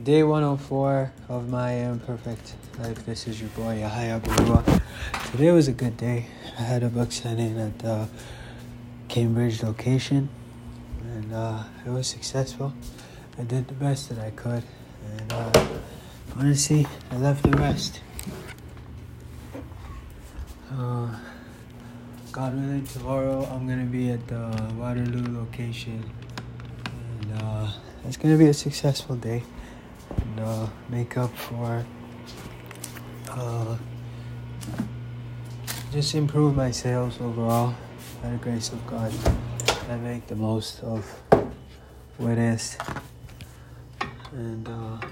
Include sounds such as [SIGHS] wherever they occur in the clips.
Day 104 of my imperfect life. This is your boy Yahya Barua. Today was a good day. I had a book signing at the Cambridge location, and uh, it was successful. I did the best that I could, and uh, honestly, I left the rest. Uh, God willing, tomorrow I'm gonna be at the Waterloo location, and uh, it's gonna be a successful day and uh, make up for uh, just improve my sales overall by the grace of God. And make the most of what is. And uh,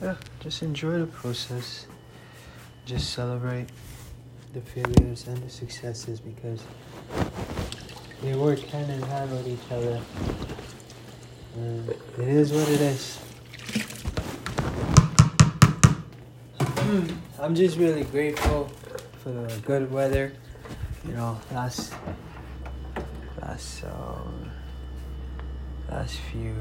yeah just enjoy the process. Just celebrate the failures and the successes because they work hand in hand with each other. And it is what it is I'm just really grateful for the good weather. You know, last last um, last few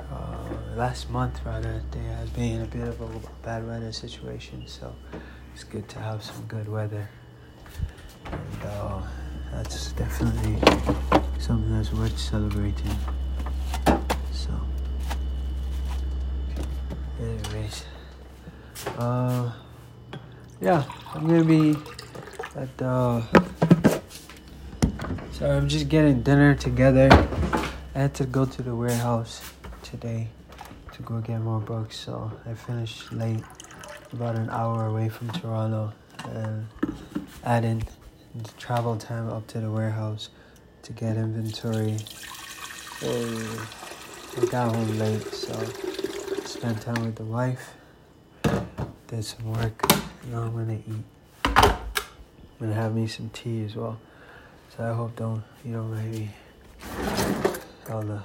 uh, last month rather there has been a bit of a bad weather situation, so it's good to have some good weather, and uh, that's definitely something that's worth celebrating. So, anyways. Uh, yeah, I'm gonna be at the. Sorry, I'm just getting dinner together. I had to go to the warehouse today to go get more books, so I finished late, about an hour away from Toronto, and adding the travel time up to the warehouse to get inventory. I got home late, so spent time with the wife did some work. Now I'm gonna eat. I'm gonna have me some tea as well. So I hope don't you don't me all the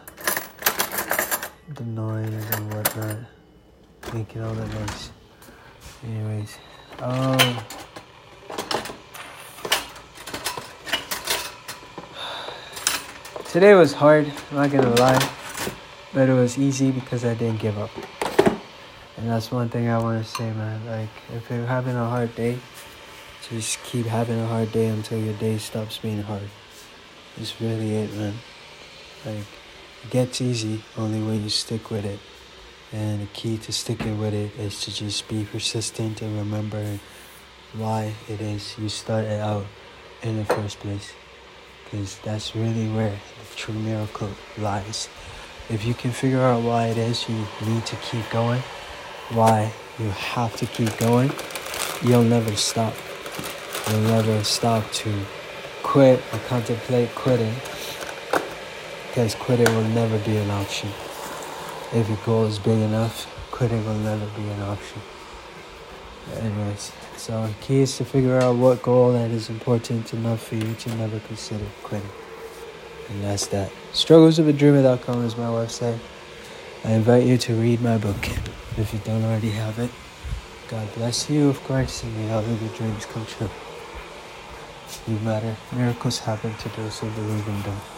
the noise and whatnot. Making all that noise. Anyways. Um [SIGHS] Today was hard, I'm not gonna lie. But it was easy because I didn't give up. And that's one thing I want to say, man. Like, if you're having a hard day, just keep having a hard day until your day stops being hard. It's really it, man. Like, it gets easy only when you stick with it. And the key to sticking with it is to just be persistent and remember why it is you started out in the first place. Because that's really where the true miracle lies. If you can figure out why it is you need to keep going, why you have to keep going, you'll never stop. You'll never stop to quit or contemplate quitting because quitting will never be an option. If your goal is big enough, quitting will never be an option. Anyways, so key is to figure out what goal that is important enough for you to never consider quitting. And that's that. Strugglesofadreamer.com is my website. I invite you to read my book if you don't already have it. God bless you, of course, and may all of your dreams come true. You matter, miracles happen to those who believe in them.